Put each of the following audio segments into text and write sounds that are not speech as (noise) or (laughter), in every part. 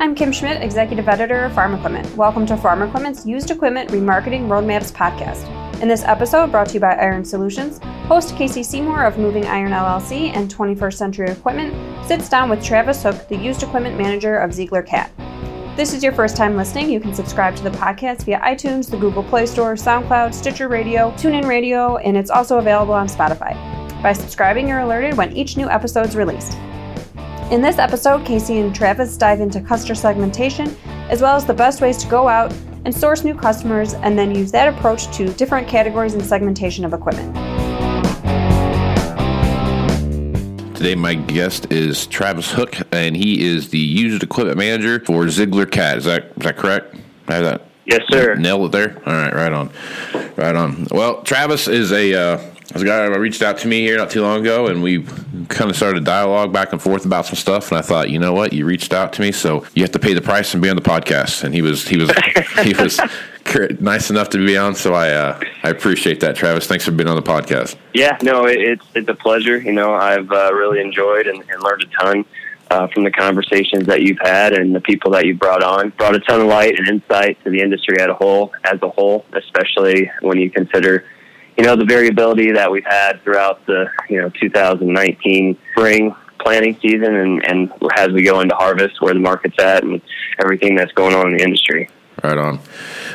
I'm Kim Schmidt, Executive Editor of Farm Equipment. Welcome to Farm Equipment's Used Equipment Remarketing Roadmaps podcast. In this episode, brought to you by Iron Solutions, host Casey Seymour of Moving Iron LLC and 21st Century Equipment sits down with Travis Hook, the used equipment manager of Ziegler Cat. This is your first time listening, you can subscribe to the podcast via iTunes, the Google Play Store, SoundCloud, Stitcher Radio, TuneIn Radio, and it's also available on Spotify. By subscribing, you're alerted when each new episode is released. In this episode, Casey and Travis dive into customer segmentation, as well as the best ways to go out and source new customers, and then use that approach to different categories and segmentation of equipment. Today, my guest is Travis Hook, and he is the used equipment manager for Ziegler Cat. Is that is that correct? I have that. Yes, sir. Nail it there. All right, right on, right on. Well, Travis is a uh, a guy reached out to me here not too long ago, and we kind of started a dialogue back and forth about some stuff. And I thought, you know what, you reached out to me, so you have to pay the price and be on the podcast. And he was he was (laughs) he was nice enough to be on, so I uh, I appreciate that, Travis. Thanks for being on the podcast. Yeah, no, it, it's it's a pleasure. You know, I've uh, really enjoyed and, and learned a ton. Uh, from the conversations that you've had and the people that you've brought on, brought a ton of light and insight to the industry as a whole, as a whole, especially when you consider you know, the variability that we've had throughout the, you know, 2019 spring planting season and, and as we go into harvest, where the market's at and everything that's going on in the industry. Right on.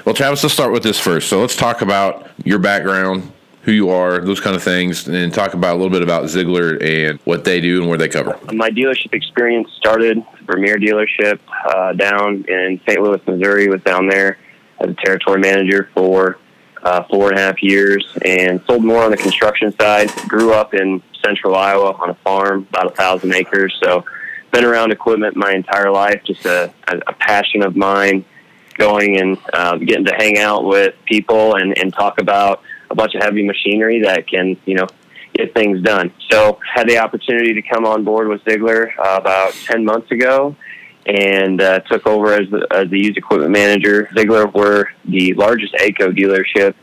Well, Travis, let's start with this first. So let's talk about your background, who you are, those kind of things, and talk about a little bit about Ziegler and what they do and where they cover. My dealership experience started Vermeer dealership uh, down in St. Louis, Missouri. Was down there as a territory manager for uh, four and a half years and sold more on the construction side. Grew up in central Iowa on a farm, about a thousand acres. So, been around equipment my entire life, just a, a passion of mine. Going and uh, getting to hang out with people and, and talk about a bunch of heavy machinery that can, you know, get things done. So, had the opportunity to come on board with Ziegler uh, about 10 months ago and uh, took over as the, as the used equipment manager. Ziegler were the largest AGCO dealership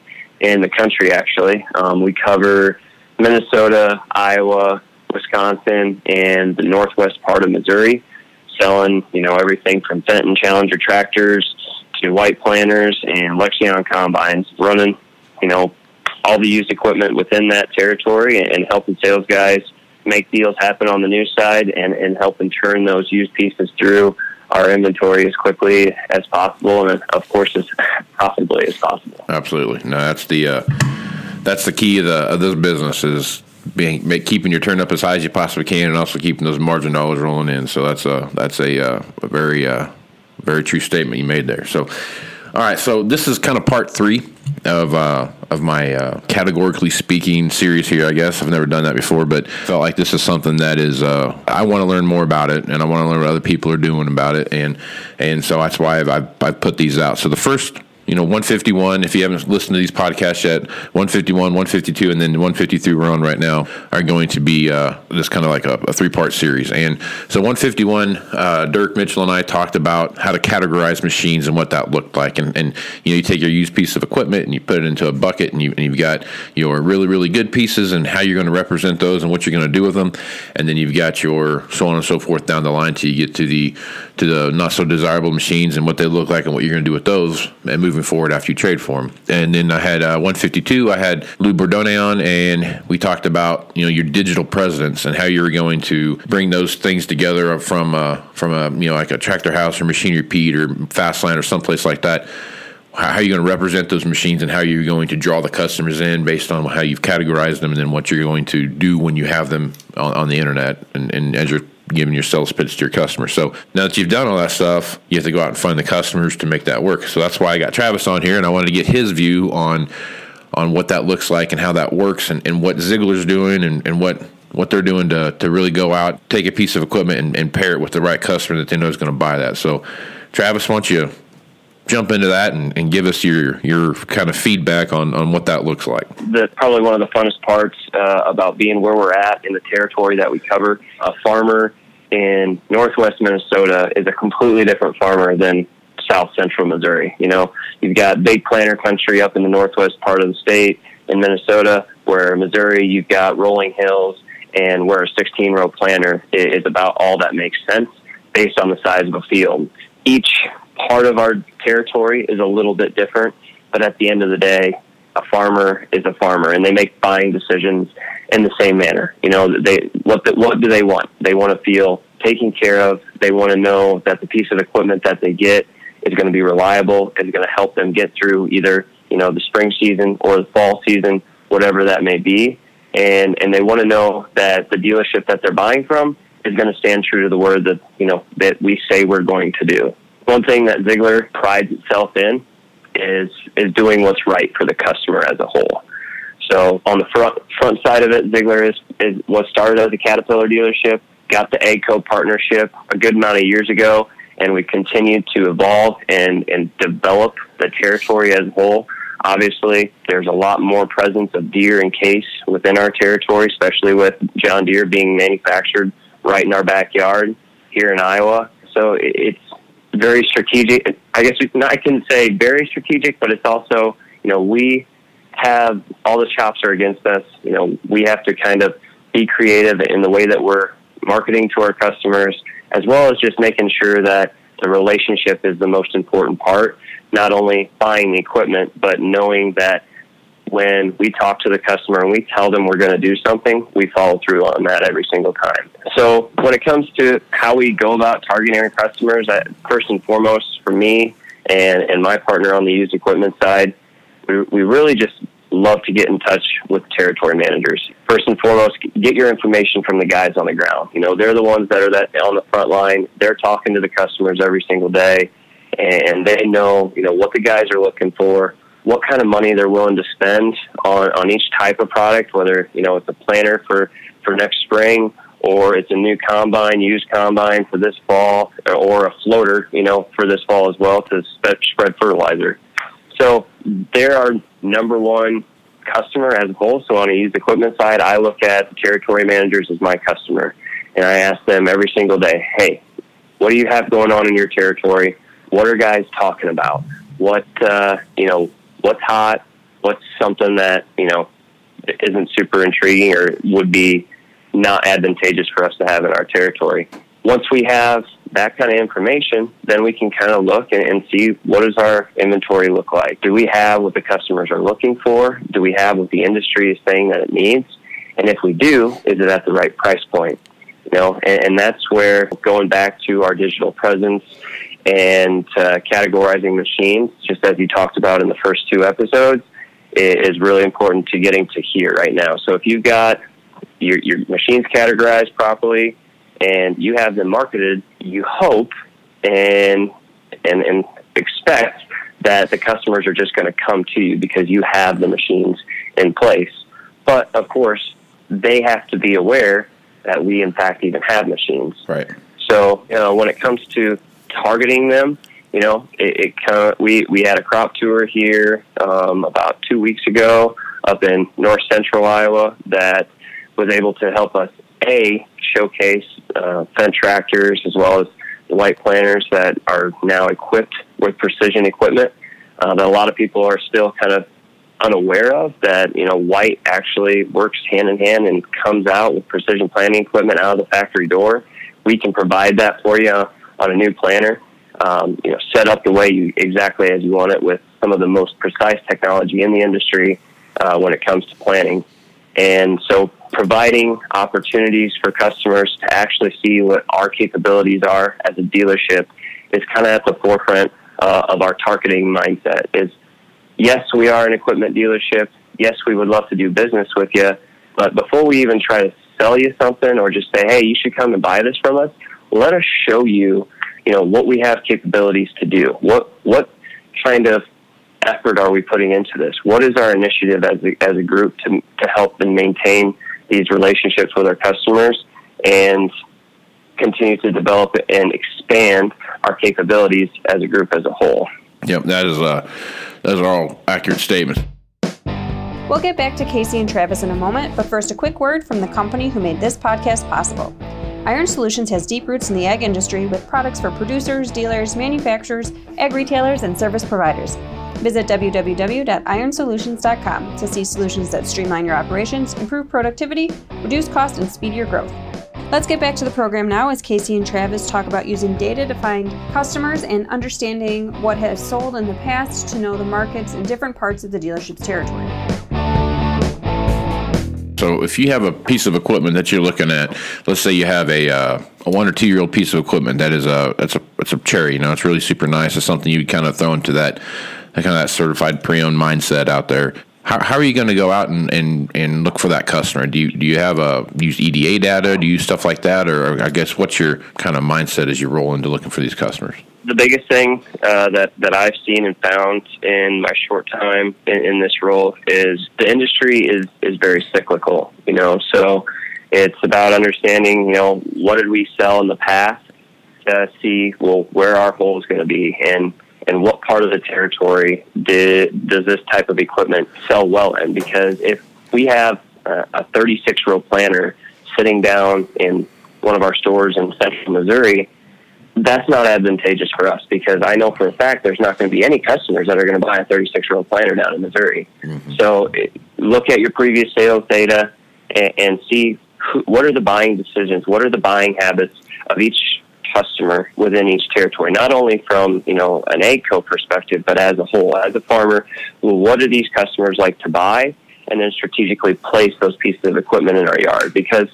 in the country, actually. Um, we cover Minnesota, Iowa, Wisconsin, and the northwest part of Missouri, selling, you know, everything from Fendt Challenger tractors to white planters and Lexion combines, running, you know, all the used equipment within that territory and helping sales guys make deals happen on the new side and, and helping turn those used pieces through our inventory as quickly as possible and of course as profitably as possible. Absolutely. No, that's the uh, that's the key of, the, of this business is being make, keeping your turn up as high as you possibly can and also keeping those margin dollars rolling in. So that's a that's a, uh, a very uh, very true statement you made there. So all right, so this is kind of part three of uh, of my uh, categorically speaking series here. I guess I've never done that before, but felt like this is something that is uh, I want to learn more about it, and I want to learn what other people are doing about it, and and so that's why I've, I've, I've put these out. So the first you know 151 if you haven't listened to these podcasts yet 151 152 and then 153 we're on right now are going to be uh, this kind of like a, a three part series. And so 151 uh, dirk mitchell and i talked about how to categorize machines and what that looked like. And, and you know you take your used piece of equipment and you put it into a bucket and, you, and you've got your really really good pieces and how you're going to represent those and what you're going to do with them. And then you've got your so on and so forth down the line till you get to the to the not so desirable machines and what they look like and what you're going to do with those and move moving forward after you trade for them. And then I had uh, 152. I had Lou Bordone on, and we talked about you know your digital presence and how you're going to bring those things together from uh, from a you know like a tractor house or machinery Pete or Fastline or someplace like that how are you going to represent those machines and how you're going to draw the customers in based on how you've categorized them and then what you're going to do when you have them on, on the internet and, and, as you're giving your sales pitch to your customers. So now that you've done all that stuff, you have to go out and find the customers to make that work. So that's why I got Travis on here, and I wanted to get his view on on what that looks like and how that works, and, and what Ziegler's doing, and, and what what they're doing to to really go out, take a piece of equipment, and, and pair it with the right customer that they know is going to buy that. So, Travis, why don't you jump into that and, and, give us your your kind of feedback on, on what that looks like. That's probably one of the funnest parts uh, about being where we're at in the territory that we cover. A farmer in northwest Minnesota is a completely different farmer than south central Missouri. You know, you've got big planter country up in the northwest part of the state in Minnesota, where Missouri you've got rolling hills and where a 16 row planter is about all that makes sense based on the size of a field. each part of our territory is a little bit different, but at the end of the day, a farmer is a farmer, and they make buying decisions in the same manner. You know, they what the, what do they want? They want to feel taken care of. They want to know that the piece of equipment that they get is going to be reliable, is going to help them get through either you know the spring season or the fall season, whatever that may be, and and they want to know that the dealership that they're buying from is going to stand true to the word that you know that we say we're going to do. One thing that Ziegler prides itself in is is doing what's right for the customer as a whole. So on the front front side of it, Ziegler is, is was started as a Caterpillar dealership, got the AGCO partnership a good amount of years ago, and we continued to evolve and and develop the territory as a whole. Obviously, there's a lot more presence of Deere and Case within our territory, especially with John Deere being manufactured right in our backyard here in Iowa. So it's very strategic. I guess I can say very strategic, but it's also, you know, we have all the chops are against us. You know, we have to kind of be creative in the way that we're marketing to our customers, as well as just making sure that the relationship is the most important part. Not only buying the equipment, but knowing that when we talk to the customer and we tell them we're going to do something, we follow through on that every single time. So when it comes to how we go about targeting our customers, first and foremost for me and, and my partner on the used equipment side, we, we really just love to get in touch with territory managers. First and foremost, get your information from the guys on the ground. You know, they're the ones that are that on the front line. They're talking to the customers every single day, and they know, you know, what the guys are looking for, what kind of money they're willing to spend on, on each type of product, whether, you know, it's a planter for, for next spring or it's a new combine, used combine for this fall, or a floater, you know, for this fall as well to spread fertilizer. So they're our number one customer as a whole. So on a used equipment side, I look at the territory managers as my customer, and I ask them every single day, "Hey, what do you have going on in your territory? What are guys talking about? What uh, you know? What's hot? What's something that you know isn't super intriguing or would be not advantageous for us to have in our territory?" Once we have that kind of information, then we can kind of look and, and, see what does our inventory look like. Do we have what the customers are looking for? Do we have what the industry is saying that it needs? And if we do, is it at the right price point? You know, and, and that's where going back to our digital presence and uh, categorizing machines, just as you talked about in the first two episodes, is really important to getting to here right now. So if you've got your, your machines categorized properly, and you have them marketed, you hope and and, and expect that the customers are just going to come to you because you have the machines in place. But of course, they have to be aware that we in fact even have machines. Right. So you know, when it comes to targeting them, you know, it, it kind of we we had a crop tour here um, about two weeks ago up in north central Iowa that was able to help us a showcase uh, tractors as well as the white planters that are now equipped with precision equipment uh, that a lot of people are still kind of unaware of that you know white actually works hand in hand and comes out with precision planting equipment out of the factory door. We can provide that for you on a new planter um, you know set up the way you exactly as you want it with some of the most precise technology in the industry uh, when it comes to planting and so providing opportunities for customers to actually see what our capabilities are as a dealership is kind of at the forefront uh, of our targeting mindset is yes, we are an equipment dealership. Yes, we would love to do business with you. But before we even try to sell you something or just say, hey, you should come and buy this from us, let us show you, you know, what we have capabilities to do. What, what kind of effort are we putting into this? What is our initiative as a, as a group to, to help and maintain these relationships with our customers and continue to develop and expand our capabilities as a group as a whole? Yep, that is uh, those are all accurate statements. We'll get back to Casey and Travis in a moment, but first, a quick word from the company who made this podcast possible. Iron Solutions has deep roots in the ag industry with products for producers, dealers, manufacturers, ag retailers, and service providers. Visit www.ironsolutions.com to see solutions that streamline your operations, improve productivity, reduce cost, and speed your growth. Let's get back to the program now as Casey and Travis talk about using data to find customers and understanding what has sold in the past to know the markets in different parts of the dealership's territory. So if you have a piece of equipment that you're looking at, let's say you have a, uh, a one or two year old piece of equipment that is a it's a it's a cherry, you know, it's really super nice. It's something you kind of throw into that kind of that certified pre-owned mindset out there. How, how are you going to go out and, and, and look for that customer? Do you do you have a use EDA data? Do you use stuff like that, or I guess what's your kind of mindset as you roll into looking for these customers? The biggest thing uh, that that I've seen and found in my short time in, in, this role is the industry is is very cyclical. You know, so it's about understanding. You know, what did we sell in the past to see well where our hole is going to be and and what part of the territory did does this type of equipment sell well in? Because if we have a 36 row planter sitting down in one of our stores in central Missouri that's not advantageous for us because I know for a fact there's not going to be any customers that are going to buy a 36 year old planter down in Missouri. Mm-hmm. So look at your previous sales data and, and see who, what are the buying decisions, what are the buying habits of each customer within each territory, not only from you know an AGCO perspective, but as a whole, as a farmer. Well, what do these customers like to buy, and then strategically place those pieces of equipment in our yard because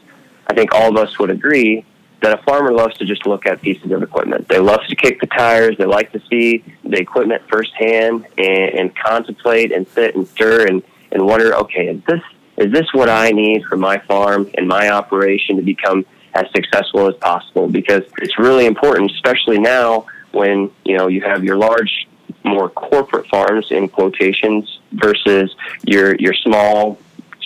I think all of us would agree that a farmer loves to just look at pieces of equipment. They love to kick the tires. They like to see the equipment firsthand and, and contemplate and sit and stir and, and wonder, okay, is this is this what I need for my farm and my operation to become as successful as possible? Because it's really important, especially now when you know you have your large, more corporate farms in quotations versus your your small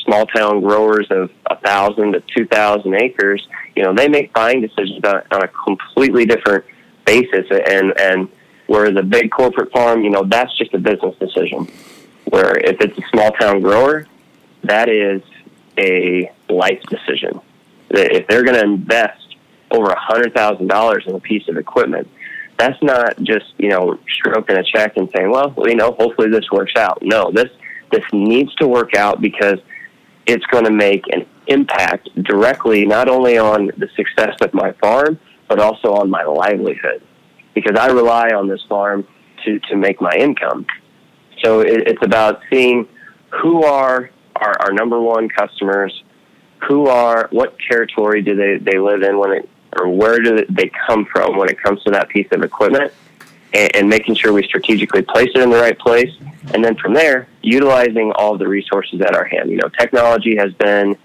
small town growers of a thousand to two thousand acres, you know, they make buying decisions on, on a completely different basis. And and where the big corporate farm, you know, that's just a business decision. Where if it's a small town grower, that is a life decision. If they're going to invest over a hundred thousand dollars in a piece of equipment, that's not just you know stroking a check and saying, well, you know, hopefully this works out. No, this this needs to work out because it's going to make an impact directly not only on the success of my farm, but also on my livelihood because I rely on this farm to, to make my income. So it, it's about seeing who are our, our number one customers, who are, what territory do they, they live in when it, or where do they come from when it comes to that piece of equipment and, and making sure we strategically place it in the right place. And then from there, utilizing all the resources at our hand. You know, technology has been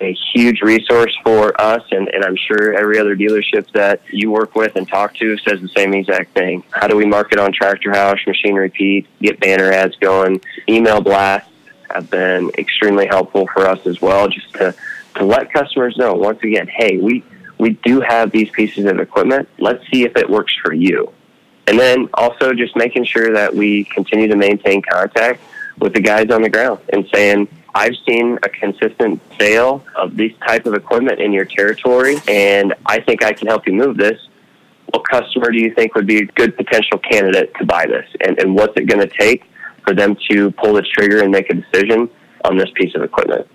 a huge resource for us, and, and I'm sure every other dealership that you work with and talk to says the same exact thing. How do we market on Tractor House, Machinery Pete, get banner ads going? Email blasts have been extremely helpful for us as well, just to, to let customers know, once again, hey, we, we do have these pieces of equipment. Let's see if it works for you. And then also just making sure that we continue to maintain contact with the guys on the ground and saying, I've seen a consistent sale of this type of equipment in your territory, and I think I can help you move this. What customer do you think would be a good potential candidate to buy this? And, and what's it going to take for them to pull the trigger and make a decision on this piece of equipment?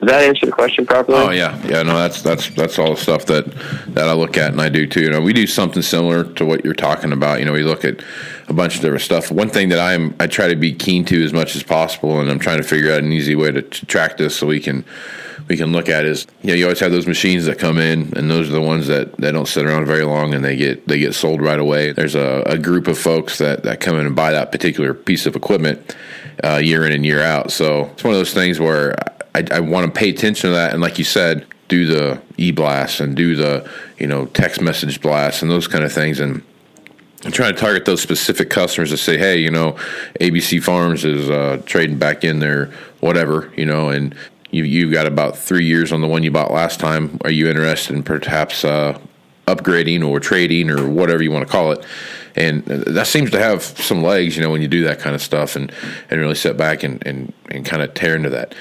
Does that answer the question properly? Oh yeah, yeah. No, that's that's that's all the stuff that that I look at and I do too. You know, we do something similar to what you're talking about. You know, we look at a bunch of different stuff. One thing that I'm I try to be keen to as much as possible, and I'm trying to figure out an easy way to, to track this so we can we can look at is you know you always have those machines that come in and those are the ones that, that don't sit around very long and they get they get sold right away there's a, a group of folks that, that come in and buy that particular piece of equipment uh, year in and year out so it's one of those things where I, I want to pay attention to that. And like you said, do the e blast and do the you know text message blast and those kind of things and. I'm trying to target those specific customers to say, hey, you know, ABC Farms is uh, trading back in there, whatever, you know, and you you've got about three years on the one you bought last time. Are you interested in perhaps uh, upgrading or trading or whatever you want to call it? And that seems to have some legs, you know, when you do that kind of stuff and, and really sit back and, and, and kind of tear into that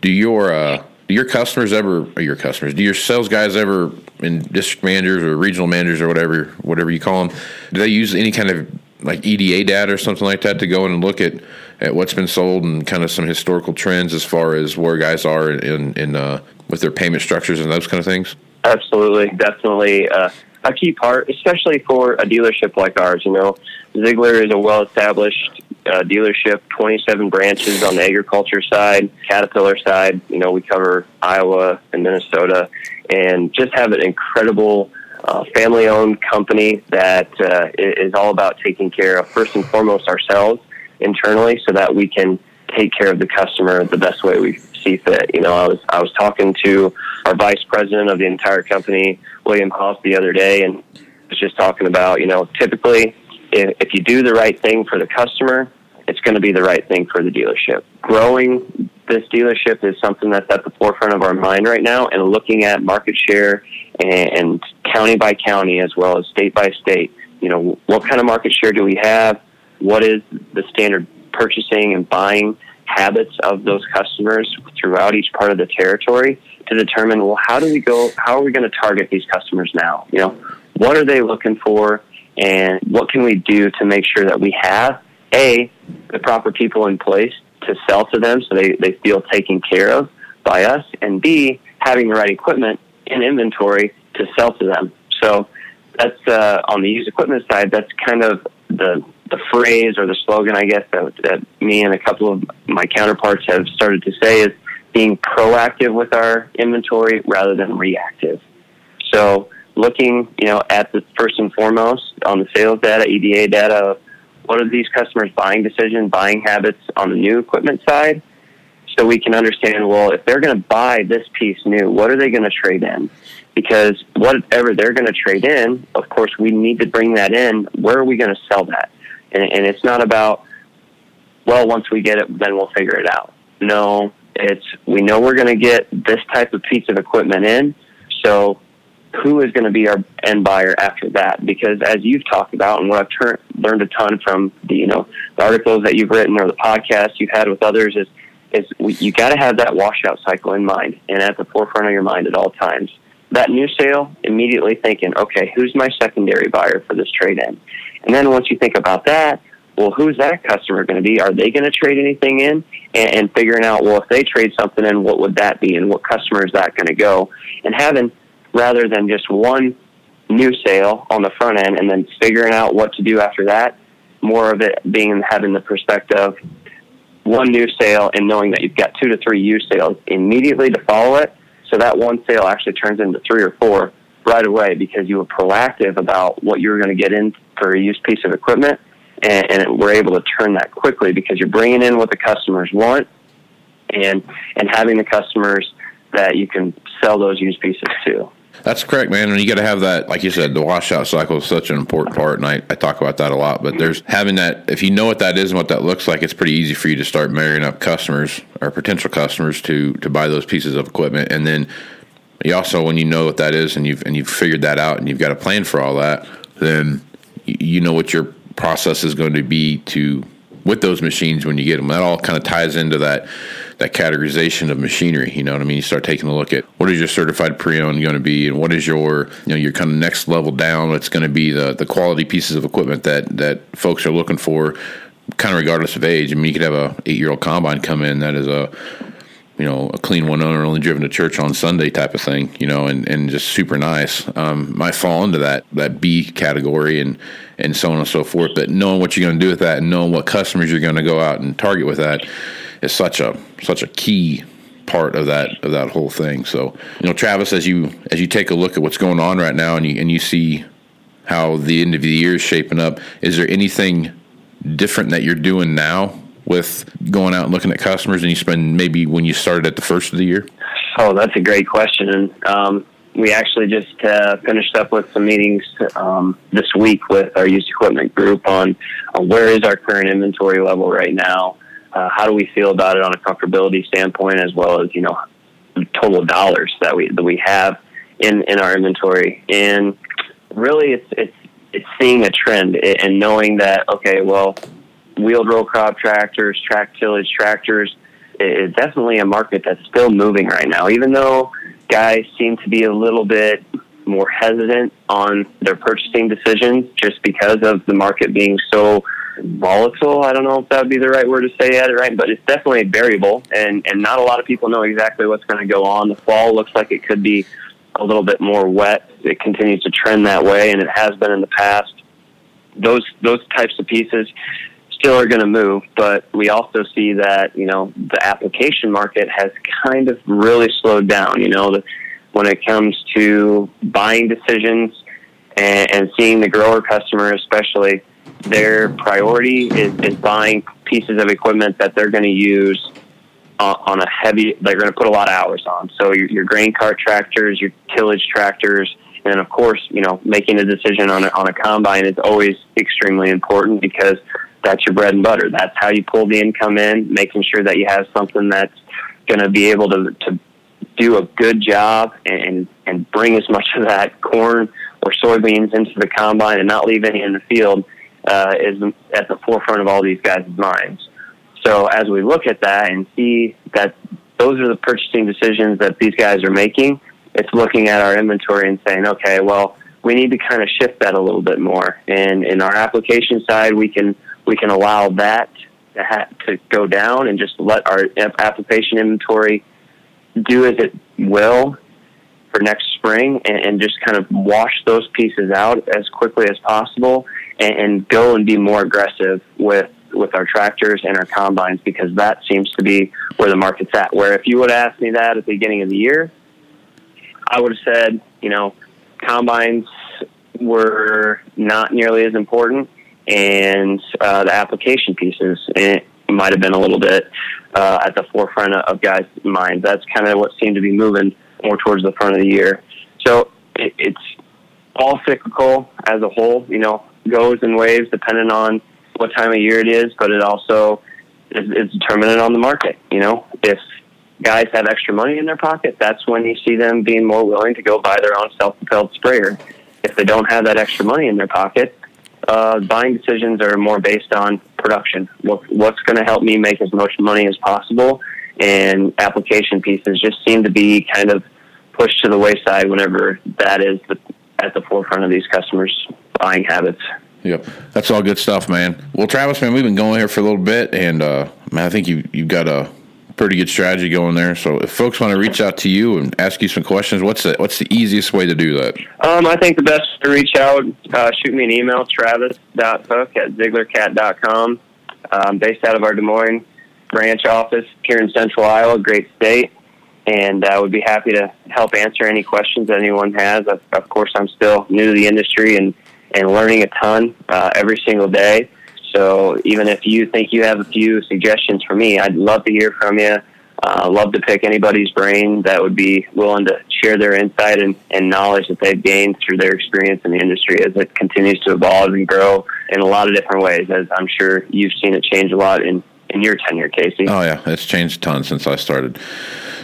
do your uh, do your customers ever or your customers do your sales guys ever and district managers or regional managers or whatever whatever you call them do they use any kind of like EDA data or something like that to go in and look at at what's been sold and kind of some historical trends as far as where guys are in in uh, with their payment structures and those kind of things? Absolutely, definitely uh, a key part, especially for a dealership like ours. You know, Ziegler is a well-established uh, dealership, 27 branches on the agriculture side, Caterpillar side. You know, we cover Iowa and Minnesota, and just have an incredible uh, family-owned company that uh, is all about taking care of first and foremost ourselves internally, so that we can take care of the customer the best way we see fit. You know, I was I was talking to our vice president of the entire company, William Hoff, the other day, and was just talking about you know typically if, if you do the right thing for the customer, it's going to be the right thing for the dealership. Growing this dealership is something that's at the forefront of our mind right now, and looking at market share and, and county by county as well as state by state. You know, what kind of market share do we have? What is the standard purchasing and buying habits of those customers throughout each part of the territory to determine well how do we go how are we going to target these customers now? You know what are they looking for and what can we do to make sure that we have a the proper people in place to sell to them so they, they feel taken care of by us and b having the right equipment and inventory to sell to them. So that's uh, on the used equipment side that's kind of the the phrase or the slogan, I guess, that, that me and a couple of my counterparts have started to say is being proactive with our inventory rather than reactive. So looking, you know, at the first and foremost on the sales data, EDA data, what are these customers' buying decision, buying habits on the new equipment side, so we can understand, well, if they're going to buy this piece new, what are they going to trade in? Because whatever they're going to trade in, of course, we need to bring that in. Where are we going to sell that? And, and it's not about, well, once we get it, then we'll figure it out. No, it's we know we're going to get this type of piece of equipment in. So who is going to be our end buyer after that? Because as you've talked about, and what I've ter- learned a ton from the you know the articles that you've written or the podcasts you've had with others is is we, you got to have that washout cycle in mind and at the forefront of your mind at all times. That new sale, immediately thinking, okay, who's my secondary buyer for this trade in? And then once you think about that, well, who's that customer going to be? Are they going to trade anything in? And, and figuring out, well, if they trade something in, what would that be? And what customer is that going to go? And having, rather than just one new sale on the front end and then figuring out what to do after that, more of it being having the perspective one new sale and knowing that you've got two to three used sales immediately to follow it. So that one sale actually turns into three or four right away because you were proactive about what you were going to get in for a used piece of equipment, and, and we're able to turn that quickly because you're bringing in what the customers want, and and having the customers that you can sell those used pieces to. That's correct, man. And you got to have that, like you said, the washout cycle is such an important part, and I, I talk about that a lot. But there's having that, if you know what that is and what that looks like, it's pretty easy for you to start marrying up customers or potential customers to to buy those pieces of equipment, and then you also, when you know what that is and you've and you've figured that out and you've got a plan for all that, then you know what your process is going to be to with those machines when you get them. That all kind of ties into that that categorization of machinery. You know what I mean? You start taking a look at what is your certified pre-owned going to be, and what is your you know your kind of next level down. What's going to be the the quality pieces of equipment that that folks are looking for, kind of regardless of age. I mean, you could have a eight year old combine come in that is a you know, a clean one owner only driven to church on Sunday type of thing, you know, and, and just super nice. Um, might fall into that, that B category and, and so on and so forth. But knowing what you're going to do with that and knowing what customers you're going to go out and target with that is such a, such a key part of that, of that whole thing. So, you know, Travis, as you, as you take a look at what's going on right now and you, and you see how the end of the year is shaping up, is there anything different that you're doing now with going out and looking at customers and you spend maybe when you started at the first of the year? Oh, that's a great question. And um, we actually just uh, finished up with some meetings um, this week with our used equipment group on uh, where is our current inventory level right now. Uh, how do we feel about it on a comfortability standpoint, as well as you know, total dollars that we that we have in in our inventory. And really, it's it's it's seeing a trend and knowing that okay, well, wheeled row crop tractors, track tillage tractors, is definitely a market that's still moving right now. Even though guys seem to be a little bit more hesitant on their purchasing decisions just because of the market being so volatile. I don't know if that would be the right word to say at it, right? But it's definitely variable, and and not a lot of people know exactly what's going to go on. The fall looks like it could be a little bit more wet, it continues to trend that way, and it has been in the past. Those those types of pieces still are going to move, but we also see that you know the application market has kind of really slowed down. You know, the, when it comes to buying decisions and, and seeing the grower customer, especially, their priority is, is buying pieces of equipment that they're going to use on a heavy, they're going to put a lot of hours on. So your, your grain cart tractors, your tillage tractors, and of course, you know, making a decision on a, on a combine is always extremely important because that's your bread and butter. That's how you pull the income in, making sure that you have something that's going to be able to, to do a good job and, and bring as much of that corn or soybeans into the combine and not leave any in the field uh, is at the forefront of all these guys' minds. So as we look at that and see that those are the purchasing decisions that these guys are making, it's looking at our inventory and saying, okay, well, we need to kind of shift that a little bit more. And in our application side, we can we can allow that to, ha- to go down and just let our application inventory do as it will for next spring and, and just kind of wash those pieces out as quickly as possible and, and go and be more aggressive with with our tractors and our combines because that seems to be where the market's at. Where if you would have asked me that at the beginning of the year, I would have said, you know, combines were not nearly as important and uh, the application pieces it might have been a little bit uh, at the forefront of guys' minds. That's kind of what seemed to be moving more towards the front of the year. So it, it's all cyclical as a whole. You know, goes in waves depending on what time of year it is, but it also is, is determinant on the market. You know, if guys have extra money in their pocket, that's when you see them being more willing to go buy their own self-propelled sprayer. If they don't have that extra money in their pocket, uh, buying decisions are more based on production. What, what's going to help me make as much money as possible? And application pieces just seem to be kind of pushed to the wayside whenever that is the, at the forefront of these customers' buying habits. Yep, that's all good stuff, man. Well, Travis, man, we've been going here for a little bit, and uh, man, I think you you've got a pretty good strategy going there. So if folks want to reach out to you and ask you some questions, what's the what's the easiest way to do that? Um, I think the best to reach out, uh, shoot me an email, travis.hook at zieglercat.com. I'm based out of our Des Moines branch office here in central Iowa, great state. And I would be happy to help answer any questions that anyone has. Of, of course, I'm still new to the industry and, and learning a ton uh, every single day. So even if you think you have a few suggestions for me, I'd love to hear from you. Uh, love to pick anybody's brain that would be willing to share their insight and, and knowledge that they've gained through their experience in the industry as it continues to evolve and grow in a lot of different ways. As I'm sure you've seen it change a lot in, in your tenure, Casey. Oh yeah, it's changed a ton since I started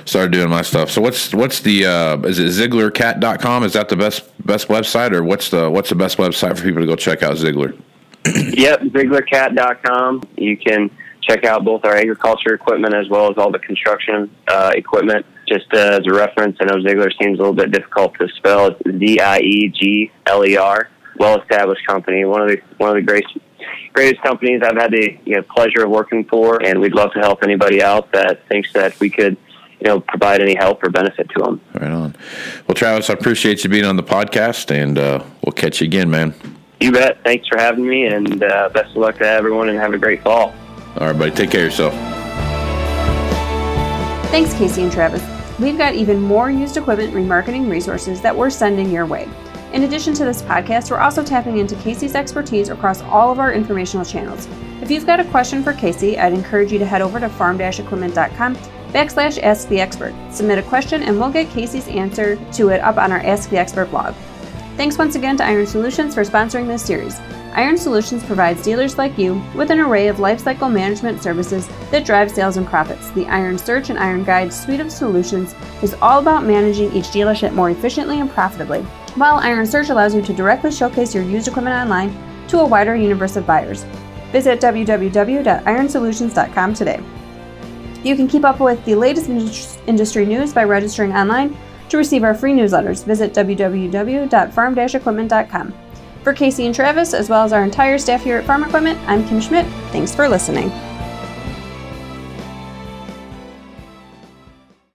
started doing my stuff. So what's what's the uh, is it ZieglerCat.com? Is that the best best website, or what's the what's the best website for people to go check out Ziegler? Yep, ZieglerCat.com. You can check out both our agriculture equipment as well as all the construction uh, equipment. Just uh, as a reference, I know Ziegler seems a little bit difficult to spell. It's Z I E G L E R. Well established company. One of the one of the greatest greatest companies I've had the you know, pleasure of working for, and we'd love to help anybody out that thinks that we could you know provide any help or benefit to them. Right on. Well, Travis, I appreciate you being on the podcast, and uh, we'll catch you again, man. You bet. Thanks for having me, and uh, best of luck to everyone, and have a great fall. All right, buddy. Take care of yourself. Thanks, Casey and Travis. We've got even more used equipment remarketing resources that we're sending your way. In addition to this podcast, we're also tapping into Casey's expertise across all of our informational channels. If you've got a question for Casey, I'd encourage you to head over to farm-equipment.com backslash ask the expert. Submit a question and we'll get Casey's answer to it up on our Ask the Expert blog. Thanks once again to Iron Solutions for sponsoring this series. Iron Solutions provides dealers like you with an array of lifecycle management services that drive sales and profits. The Iron Search and Iron Guide suite of solutions is all about managing each dealership more efficiently and profitably, while Iron Search allows you to directly showcase your used equipment online to a wider universe of buyers. Visit www.ironsolutions.com today. You can keep up with the latest industry news by registering online to receive our free newsletters. Visit www.farm-equipment.com. For Casey and Travis, as well as our entire staff here at Farm Equipment, I'm Kim Schmidt. Thanks for listening.